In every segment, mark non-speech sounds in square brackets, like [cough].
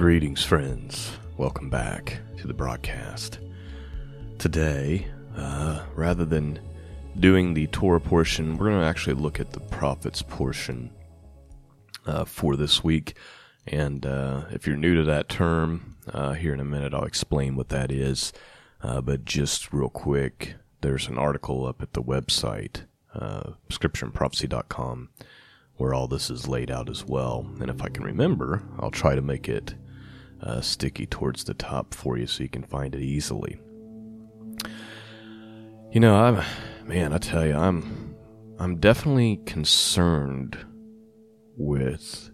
Greetings, friends. Welcome back to the broadcast. Today, uh, rather than doing the Torah portion, we're going to actually look at the prophets portion uh, for this week. And uh, if you're new to that term, uh, here in a minute I'll explain what that is. Uh, but just real quick, there's an article up at the website, uh, scriptureandprophecy.com where all this is laid out as well. And if I can remember, I'll try to make it uh, sticky towards the top for you so you can find it easily. You know, I'm man, I tell you, I'm I'm definitely concerned with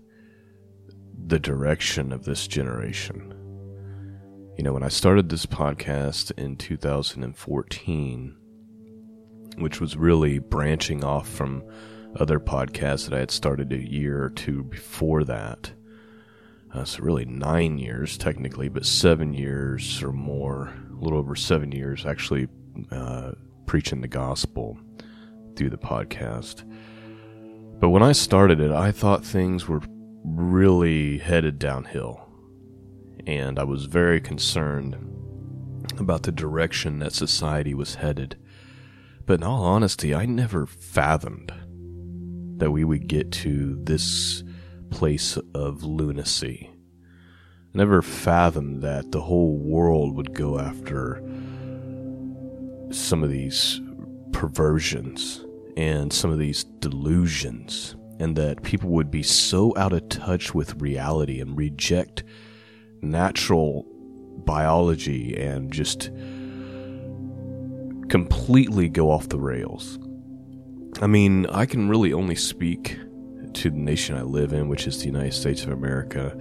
the direction of this generation. You know, when I started this podcast in 2014, which was really branching off from other podcasts that I had started a year or two before that. Uh, so, really, nine years technically, but seven years or more, a little over seven years actually uh, preaching the gospel through the podcast. But when I started it, I thought things were really headed downhill. And I was very concerned about the direction that society was headed. But in all honesty, I never fathomed that we would get to this place of lunacy. I Never fathomed that the whole world would go after some of these perversions and some of these delusions, and that people would be so out of touch with reality and reject natural biology and just completely go off the rails. I mean, I can really only speak to the nation I live in, which is the United States of America.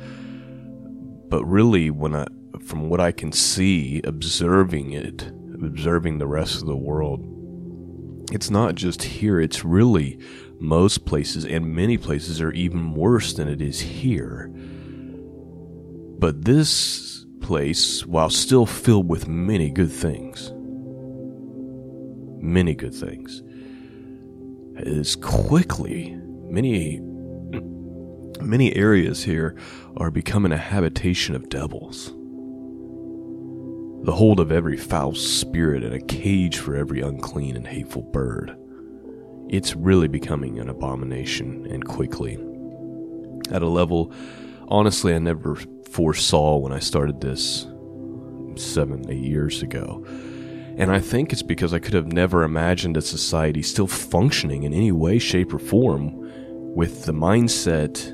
But really, when I, from what I can see, observing it, observing the rest of the world, it's not just here, it's really most places, and many places are even worse than it is here. But this place, while still filled with many good things, many good things, is quickly many many areas here are becoming a habitation of devils. The hold of every foul spirit and a cage for every unclean and hateful bird. It's really becoming an abomination and quickly. At a level honestly i never foresaw when i started this seven eight years ago. And I think it's because I could have never imagined a society still functioning in any way, shape, or form with the mindset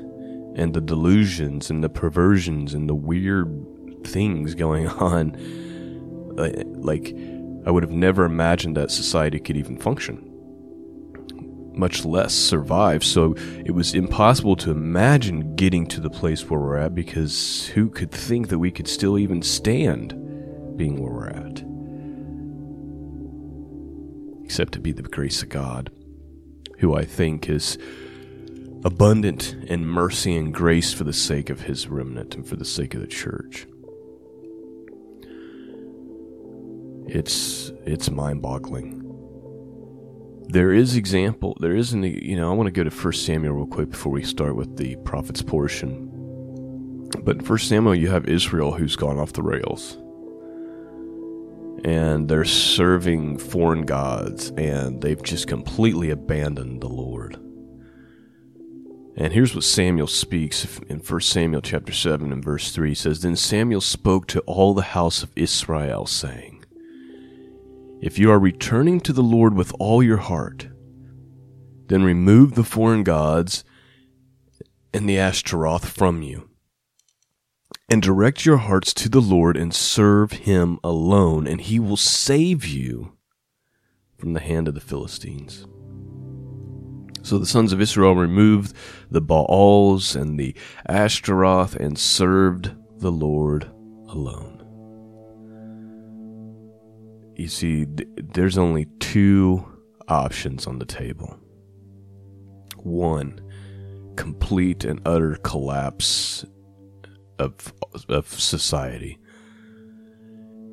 and the delusions and the perversions and the weird things going [laughs] on. Uh, like, I would have never imagined that society could even function, much less survive. So it was impossible to imagine getting to the place where we're at because who could think that we could still even stand being where we're at? except to be the grace of God, who I think is abundant in mercy and grace for the sake of his remnant and for the sake of the church. It's it's mind-boggling. There is example. There isn't. You know, I want to go to First Samuel real quick before we start with the prophets portion. But in Samuel, you have Israel who's gone off the rails and they're serving foreign gods and they've just completely abandoned the Lord. And here's what Samuel speaks in 1 Samuel chapter 7 and verse 3 says then Samuel spoke to all the house of Israel saying If you are returning to the Lord with all your heart then remove the foreign gods and the Ashtaroth from you and direct your hearts to the Lord and serve him alone, and he will save you from the hand of the Philistines. So the sons of Israel removed the Baals and the Ashtaroth and served the Lord alone. You see, there's only two options on the table. One, complete and utter collapse of of society.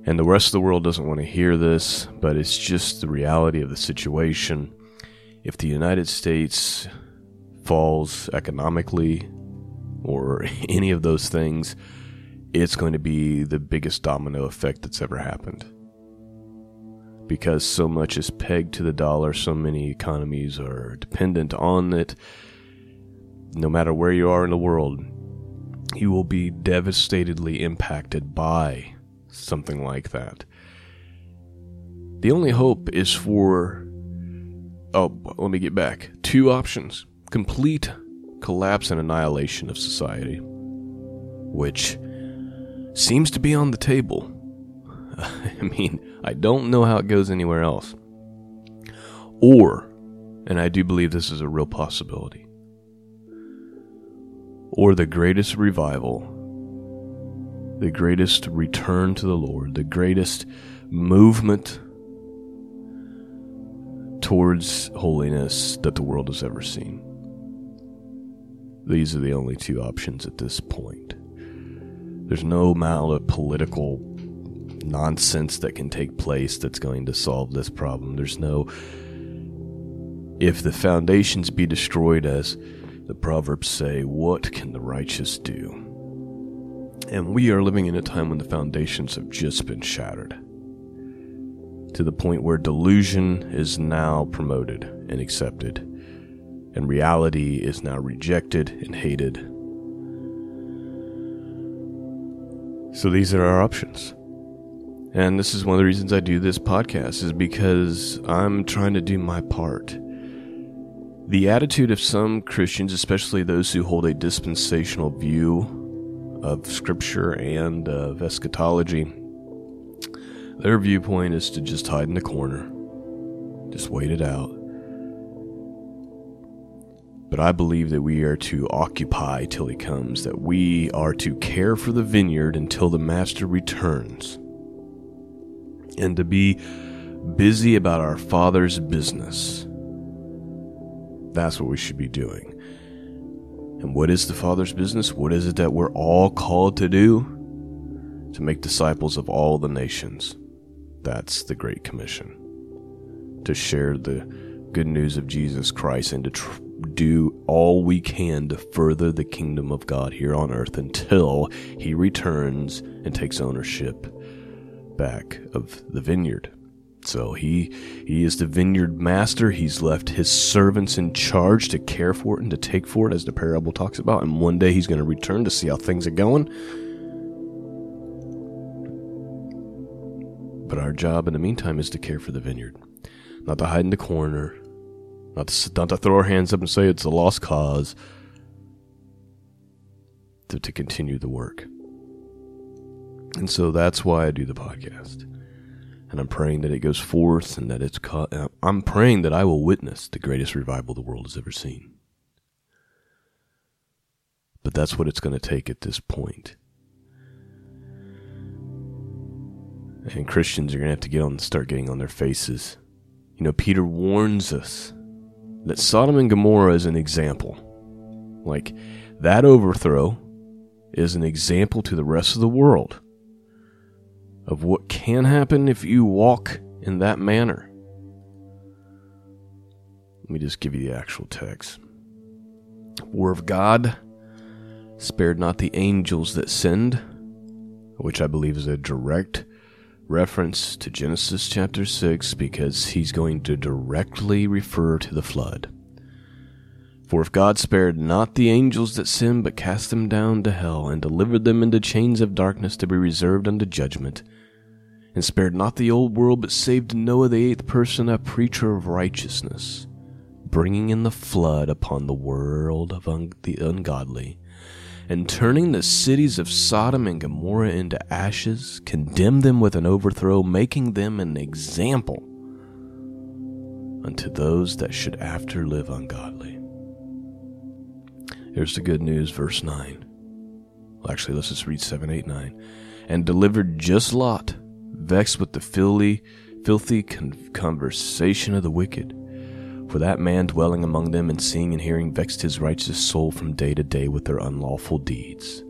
And the rest of the world doesn't want to hear this, but it's just the reality of the situation. If the United States falls economically or [laughs] any of those things, it's going to be the biggest domino effect that's ever happened. Because so much is pegged to the dollar, so many economies are dependent on it. No matter where you are in the world, you will be devastatedly impacted by something like that. The only hope is for. Oh, let me get back. Two options complete collapse and annihilation of society, which seems to be on the table. [laughs] I mean, I don't know how it goes anywhere else. Or, and I do believe this is a real possibility, or the greatest revival, the greatest return to the Lord, the greatest movement towards holiness that the world has ever seen. These are the only two options at this point. There's no amount of political nonsense that can take place that's going to solve this problem. There's no. If the foundations be destroyed, as the Proverbs say, what can the righteous do? And we are living in a time when the foundations have just been shattered to the point where delusion is now promoted and accepted and reality is now rejected and hated. So these are our options. And this is one of the reasons I do this podcast is because I'm trying to do my part. The attitude of some Christians, especially those who hold a dispensational view of scripture and of eschatology, their viewpoint is to just hide in the corner. Just wait it out. But I believe that we are to occupy till he comes, that we are to care for the vineyard until the master returns, and to be busy about our Father's business. That's what we should be doing. And what is the Father's business? What is it that we're all called to do? To make disciples of all the nations. That's the Great Commission. To share the good news of Jesus Christ and to tr- do all we can to further the kingdom of God here on earth until he returns and takes ownership back of the vineyard. So he he is the vineyard master. He's left his servants in charge to care for it and to take for it as the parable talks about and one day he's going to return to see how things are going. But our job in the meantime is to care for the vineyard, not to hide in the corner, not to, not to throw our hands up and say it's a lost cause, to, to continue the work. And so that's why I do the podcast. And I'm praying that it goes forth and that it's caught. I'm praying that I will witness the greatest revival the world has ever seen. But that's what it's going to take at this point. And Christians are going to have to get on and start getting on their faces. You know, Peter warns us that Sodom and Gomorrah is an example. Like, that overthrow is an example to the rest of the world of what can happen if you walk in that manner. Let me just give you the actual text. Word of God spared not the angels that sinned, which I believe is a direct reference to Genesis chapter 6 because he's going to directly refer to the flood. For if God spared not the angels that sinned, but cast them down to hell, and delivered them into chains of darkness to be reserved unto judgment, and spared not the old world, but saved Noah the eighth person, a preacher of righteousness, bringing in the flood upon the world of un- the ungodly, and turning the cities of Sodom and Gomorrah into ashes, condemned them with an overthrow, making them an example unto those that should after live ungodly. Here's the good news, verse 9. Well, actually, let's just read 7, 8, 9. And delivered just Lot, vexed with the filthy, filthy con- conversation of the wicked for that man dwelling among them and seeing and hearing vexed his righteous soul from day to day with their unlawful deeds.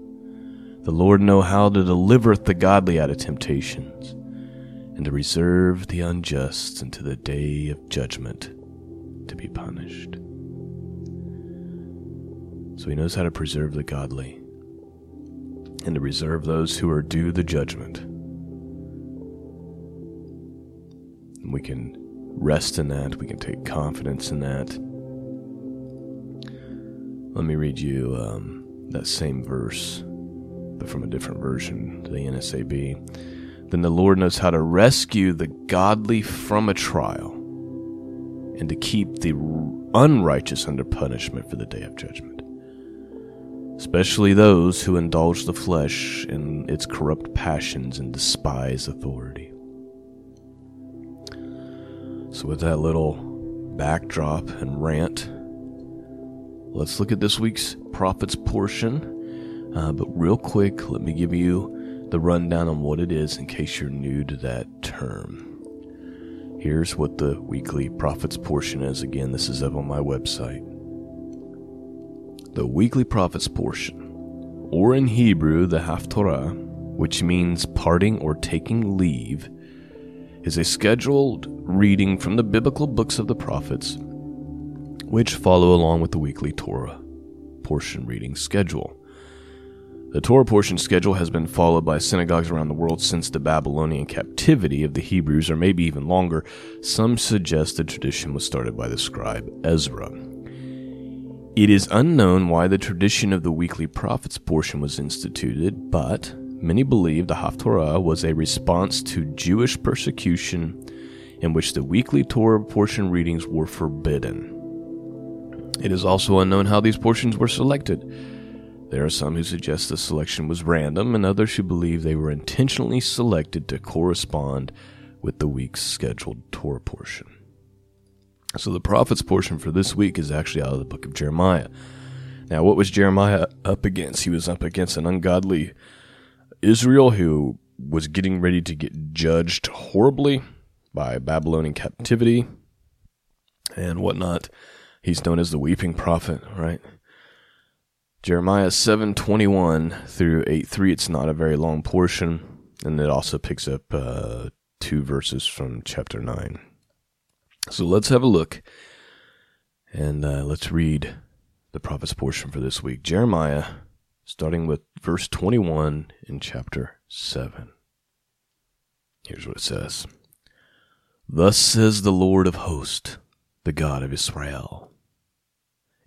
The Lord know how to delivereth the godly out of temptations, and to reserve the unjust unto the day of judgment to be punished. So he knows how to preserve the godly. and to reserve those who are due the judgment. And We can rest in that, we can take confidence in that. Let me read you um, that same verse, but from a different version, the NASB. Then the Lord knows how to rescue the godly from a trial and to keep the unrighteous under punishment for the day of judgment, especially those who indulge the flesh in its corrupt passions and despise authority. So, with that little backdrop and rant, let's look at this week's prophets portion. Uh, but, real quick, let me give you the rundown on what it is in case you're new to that term. Here's what the weekly prophets portion is. Again, this is up on my website. The weekly prophets portion, or in Hebrew, the Haftorah, which means parting or taking leave, is a scheduled reading from the biblical books of the prophets, which follow along with the weekly Torah portion reading schedule. The Torah portion schedule has been followed by synagogues around the world since the Babylonian captivity of the Hebrews, or maybe even longer. Some suggest the tradition was started by the scribe Ezra. It is unknown why the tradition of the weekly prophets portion was instituted, but many believe the Haftorah was a response to Jewish persecution in which the weekly Torah portion readings were forbidden. It is also unknown how these portions were selected. There are some who suggest the selection was random, and others who believe they were intentionally selected to correspond with the week's scheduled Torah portion. So, the prophets portion for this week is actually out of the book of Jeremiah. Now, what was Jeremiah up against? He was up against an ungodly Israel who was getting ready to get judged horribly by Babylonian captivity and whatnot. He's known as the weeping prophet, right? Jeremiah 7:21 through 8:3 it's not a very long portion and it also picks up uh, two verses from chapter 9. So let's have a look and uh, let's read the prophet's portion for this week. Jeremiah starting with verse 21 in chapter 7. Here's what it says. Thus says the Lord of hosts, the God of Israel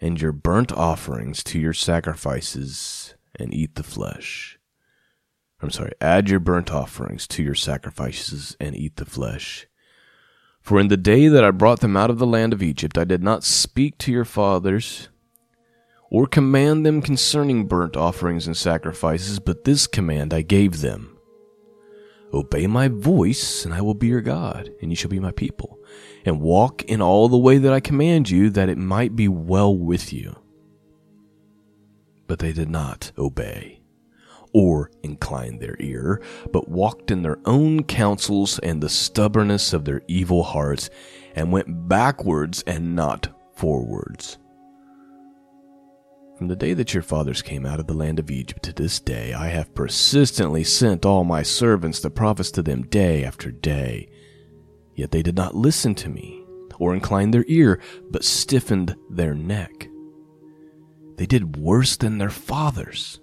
and your burnt offerings to your sacrifices and eat the flesh. I'm sorry, add your burnt offerings to your sacrifices and eat the flesh. For in the day that I brought them out of the land of Egypt, I did not speak to your fathers or command them concerning burnt offerings and sacrifices, but this command I gave them Obey my voice, and I will be your God, and you shall be my people and walk in all the way that I command you, that it might be well with you. But they did not obey or incline their ear, but walked in their own counsels and the stubbornness of their evil hearts, and went backwards and not forwards. From the day that your fathers came out of the land of Egypt to this day, I have persistently sent all my servants, the prophets, to them day after day Yet they did not listen to me, or incline their ear, but stiffened their neck. They did worse than their fathers.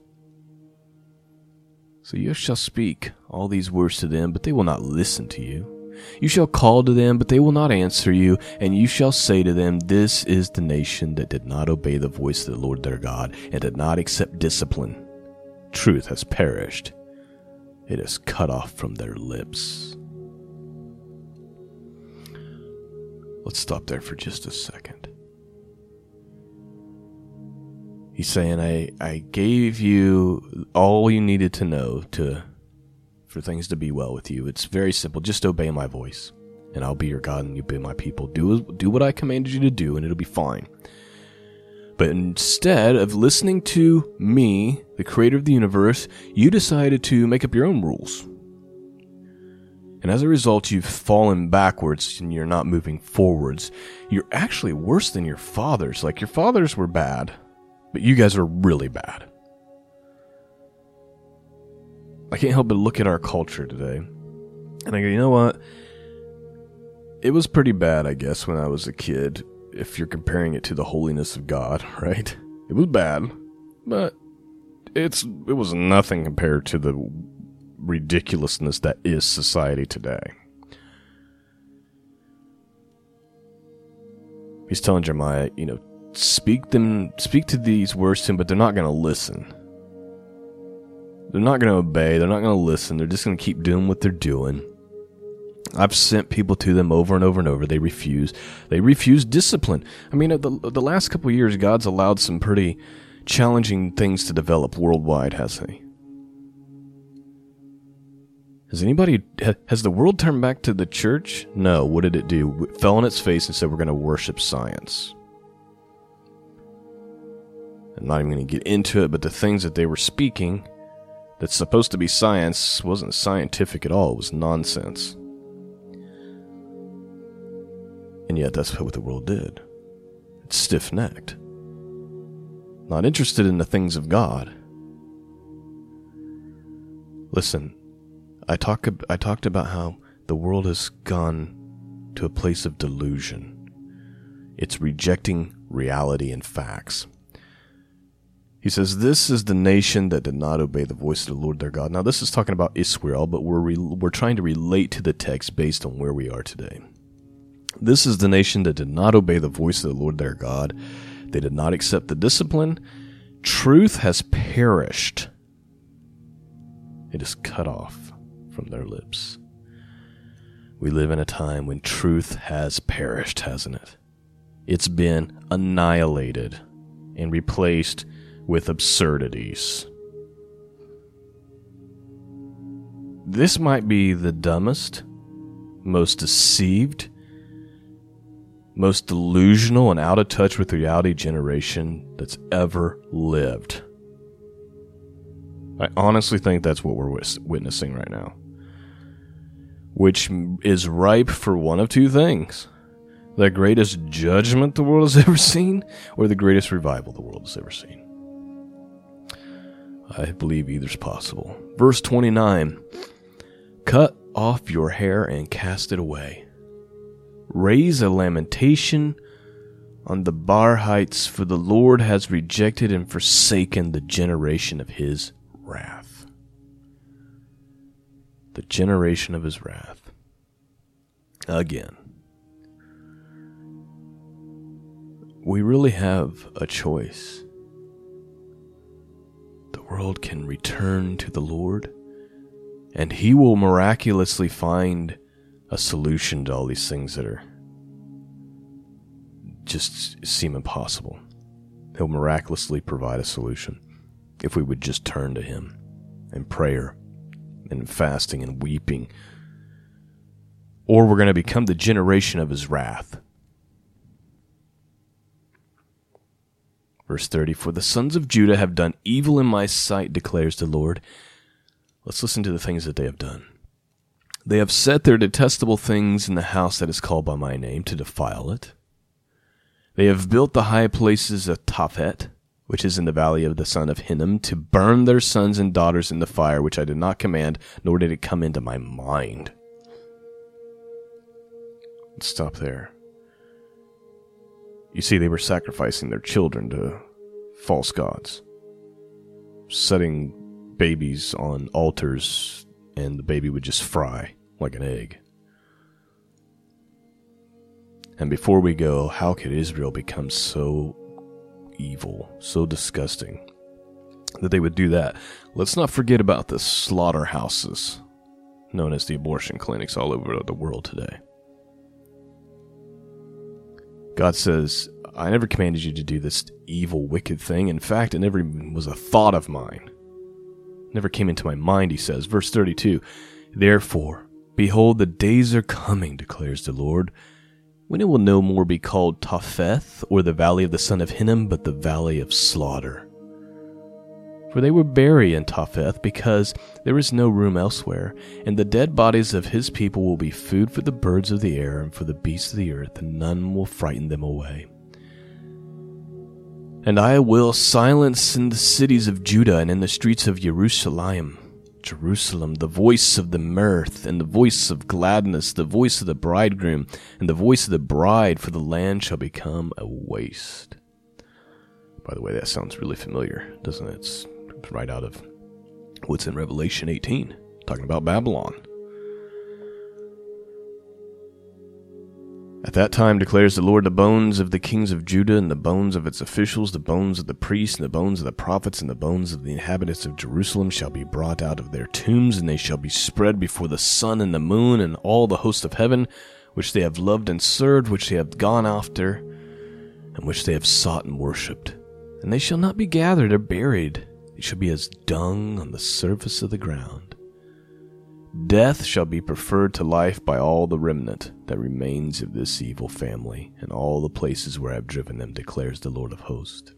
So you shall speak all these words to them, but they will not listen to you. You shall call to them, but they will not answer you, and you shall say to them, This is the nation that did not obey the voice of the Lord their God, and did not accept discipline. Truth has perished, it is cut off from their lips. Let's stop there for just a second. He's saying, I, I gave you all you needed to know to for things to be well with you. It's very simple. Just obey my voice, and I'll be your God, and you'll be my people. Do do what I commanded you to do, and it'll be fine. But instead of listening to me, the creator of the universe, you decided to make up your own rules. And as a result, you've fallen backwards and you're not moving forwards. You're actually worse than your fathers. Like, your fathers were bad, but you guys are really bad. I can't help but look at our culture today. And I go, you know what? It was pretty bad, I guess, when I was a kid, if you're comparing it to the holiness of God, [laughs] right? It was bad, but it's it was nothing compared to the ridiculousness that is society today. He's telling Jeremiah, you know, speak them speak to these words to him, but they're not gonna listen. They're not gonna obey, they're not gonna listen, they're just gonna keep doing what they're doing. I've sent people to them over and over and over. They refuse. They refuse discipline. I mean, the the last couple years, God's allowed some pretty challenging things to develop worldwide, hasn't He? Has anybody has the world turned back to the church? No. What did it do? It fell on its face and said we're going to worship science. I'm not even going to get into it, but the things that they were speaking that's supposed to be science wasn't scientific at all. It was nonsense. And yet, that's what the world did. It's stiff necked. Not interested in the things of God. Listen, I, talk, I talked about how the world has gone to a place of delusion. It's rejecting reality and facts. He says, This is the nation that did not obey the voice of the Lord their God. Now, this is talking about Israel, but we're, re- we're trying to relate to the text based on where we are today. This is the nation that did not obey the voice of the Lord their God. They did not accept the discipline. Truth has perished, it is cut off from their lips. We live in a time when truth has perished, hasn't it? It's been annihilated and replaced with absurdities. This might be the dumbest, most deceived, most delusional and out of touch with reality generation that's ever lived. I honestly think that's what we're witnessing right now. Which is ripe for one of two things the greatest judgment the world has [laughs] ever seen, or the greatest revival the world has ever seen. I believe either's possible. Verse 29 Cut off your hair and cast it away. Raise a lamentation on the bar heights, for the Lord has rejected and forsaken the generation of his wrath. The generation of his wrath. Again. We really have a choice world can return to the Lord, and He will miraculously find a solution to all these things that are just seem impossible. He'll miraculously provide a solution if we would just turn to Him in prayer and fasting and weeping. Or we're going to become the generation of His wrath Verse 30 For the sons of Judah have done evil in my sight, declares the Lord. Let's listen to the things that they have done. They have set their detestable things in the house that is called by my name to defile it. They have built the high places of Topheth, which is in the valley of the son of Hinnom, to burn their sons and daughters in the fire, which I did not command, nor did it come into my mind. Let's stop there. You see, they were sacrificing their children to false gods, setting babies on altars, and the baby would just fry like an egg. And before we go, how could Israel become so evil, so disgusting, that they would do that? Let's not forget about the slaughterhouses, known as the abortion clinics all over the world today. God says, I never commanded you to do this evil, wicked thing. In fact, it never was a thought of mine. It never came into my mind, he says. Verse 32 Therefore, behold, the days are coming, declares the Lord, when it will no more be called Topheth, or the valley of the son of Hinnom, but the valley of slaughter for they will bury in Topheth, because there is no room elsewhere, and the dead bodies of his people will be food for the birds of the air and for the beasts of the earth, and none will frighten them away. And I will silence in the cities of Judah and in the streets of Jerusalem, Jerusalem, the voice of the mirth and the voice of gladness, the voice of the bridegroom and the voice of the bride, for the land shall become a waste. By the way, that sounds really familiar, doesn't it? It's Right out of what's in Revelation 18, talking about Babylon. At that time declares the Lord, the bones of the kings of Judah, and the bones of its officials, the bones of the priests, and the bones of the prophets, and the bones of the inhabitants of Jerusalem shall be brought out of their tombs, and they shall be spread before the sun and the moon, and all the host of heaven, which they have loved and served, which they have gone after, and which they have sought and worshipped. And they shall not be gathered or buried, they shall be as dung on the surface of the ground. Death shall be preferred to life by all the remnant that remains of this evil family, and all the places where I have driven them, declares the Lord of hosts.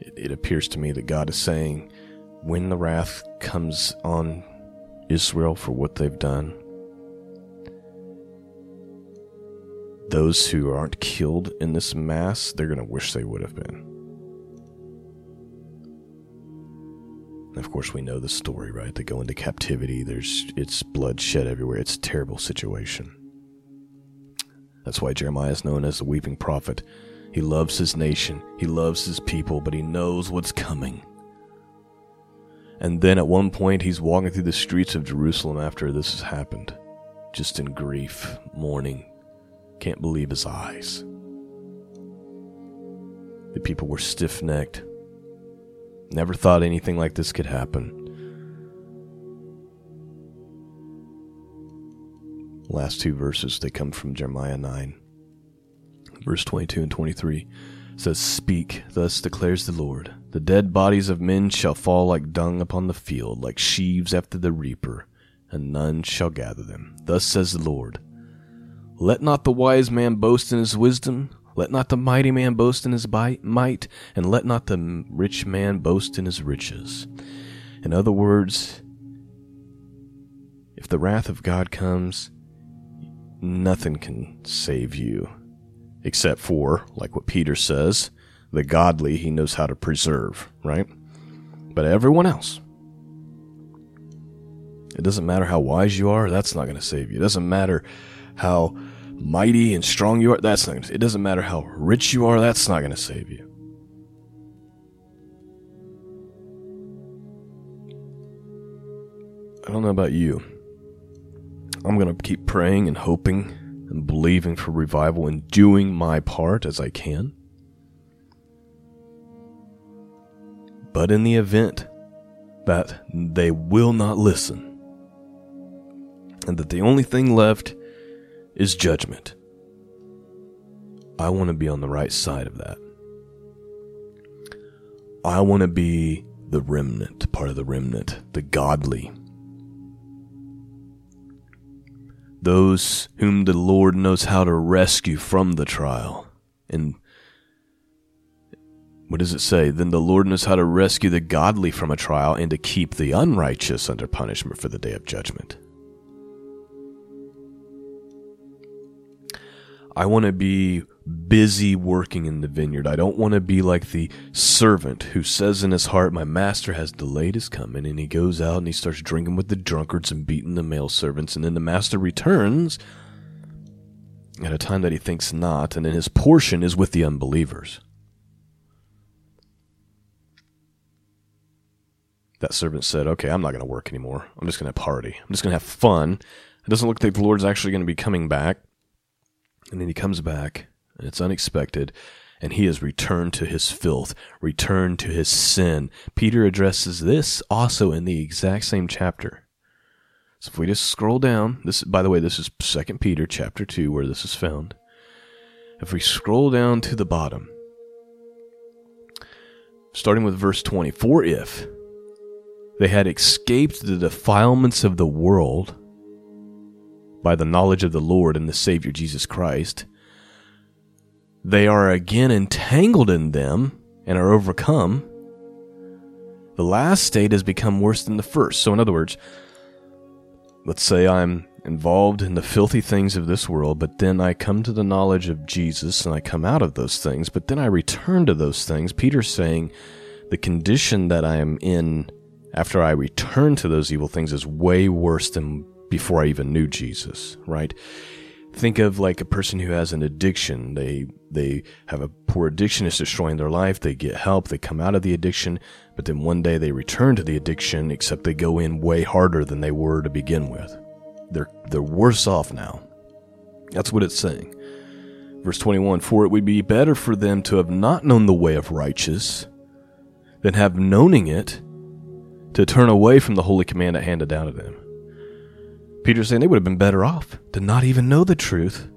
It, it appears to me that God is saying, when the wrath comes on Israel for what they've done, those who aren't killed in this mass, they're going to wish they would have been. Of course, we know the story, right? They go into captivity. There's it's bloodshed everywhere. It's a terrible situation. That's why Jeremiah is known as the weeping prophet. He loves his nation, he loves his people, but he knows what's coming. And then at one point, he's walking through the streets of Jerusalem after this has happened, just in grief, mourning, can't believe his eyes. The people were stiff necked, Never thought anything like this could happen. Last two verses, they come from Jeremiah 9. Verse 22 and 23 says, Speak, thus declares the Lord. The dead bodies of men shall fall like dung upon the field, like sheaves after the reaper, and none shall gather them. Thus says the Lord. Let not the wise man boast in his wisdom, let not the mighty man boast in his might, and let not the rich man boast in his riches. In other words, if the wrath of God comes, nothing can save you. Except for, like what Peter says, the godly he knows how to preserve, right? But everyone else, it doesn't matter how wise you are, that's not going to save you. It doesn't matter how mighty and strong you are, that's not gonna, it doesn't matter how rich you are, that's not going to save you. I don't know about you. I'm going to keep praying and hoping and believing for revival and doing my part as I can. But in the event that they will not listen, and that the only thing left is judgment. I want to be on the right side of that. I want to be the remnant, part of the remnant, the godly. Those whom the Lord knows how to rescue from the trial. And what does it say? Then the Lord knows how to rescue the godly from a trial and to keep the unrighteous under punishment for the day of judgment. I want to be busy working in the vineyard. I don't want to be like the servant who says in his heart, My master has delayed his coming, and he goes out and he starts drinking with the drunkards and beating the male servants, and then the master returns at a time that he thinks not, and then his portion is with the unbelievers. That servant said, Okay, I'm not going to work anymore. I'm just going to party. I'm just going to have fun. It doesn't look like the Lord's actually going to be coming back. And then he comes back, and it's unexpected, and he has returned to his filth, returned to his sin. Peter addresses this also in the exact same chapter. So if we just scroll down, this by the way, this is Second Peter chapter 2 where this is found. If we scroll down to the bottom, starting with verse 20, for if they had escaped the defilements of the world by the knowledge of the Lord and the Savior Jesus Christ, they are again entangled in them and are overcome. The last state has become worse than the first. So, in other words, let's say I'm involved in the filthy things of this world, but then I come to the knowledge of Jesus and I come out of those things, but then I return to those things. Peter's saying the condition that I am in after I return to those evil things is way worse than before I even knew Jesus, right? think of like a person who has an addiction. They they have a poor addiction, it's destroying their life. They get help, they come out of the addiction, but then one day they return to the addiction, except they go in way harder than they were to begin with. They're they're worse off now. That's what it's saying. Verse 21 For it would be better for them to have not known the way of righteous than have knowing it to turn away from the holy command handed down to them. Peter's saying they would have been better off to not even know the truth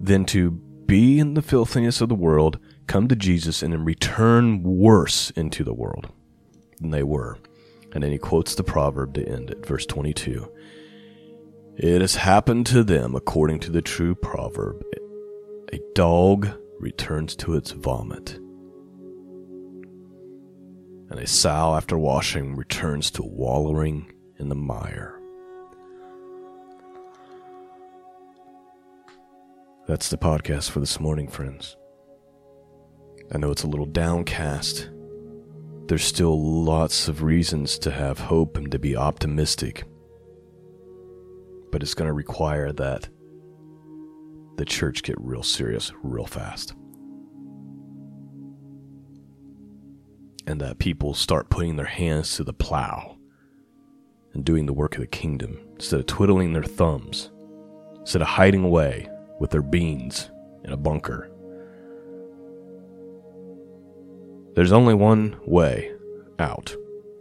than to be in the filthiness of the world, come to Jesus, and then return worse into the world than they were. And then he quotes the proverb to end it, verse 22. It has happened to them according to the true proverb a dog returns to its vomit, and a sow after washing returns to wallowing in the mire. That's the podcast for this morning, friends. I know it's a little downcast. There's still lots of reasons to have hope and to be optimistic. But it's going to require that the church get real serious real fast. And that people start putting their hands to the plow and doing the work of the kingdom instead of twiddling their thumbs, instead of hiding away with their beans in a bunker. There's only one way out,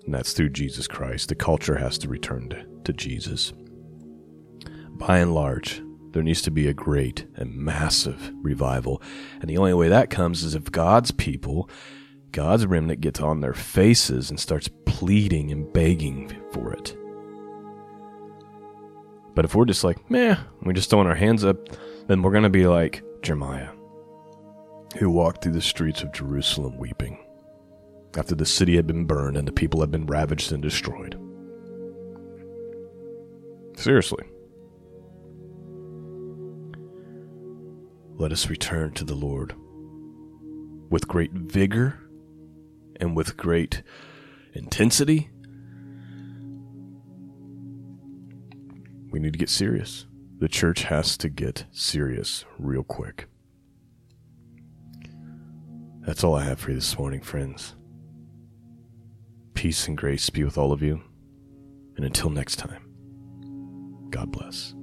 and that's through Jesus Christ. The culture has to return to, to Jesus. By and large, there needs to be a great and massive revival. And the only way that comes is if God's people, God's remnant, gets on their faces and starts pleading and begging for it. But if we're just like, meh, we're just throwing our hands up, then we're going to be like Jeremiah, who walked through the streets of Jerusalem weeping after the city had been burned and the people had been ravaged and destroyed. Seriously. Let us return to the Lord with great vigor and with great intensity. We need to get serious the church has to get serious real quick. That's all I have for you this morning, friends. Peace and grace be with all of you. And until next time, God bless.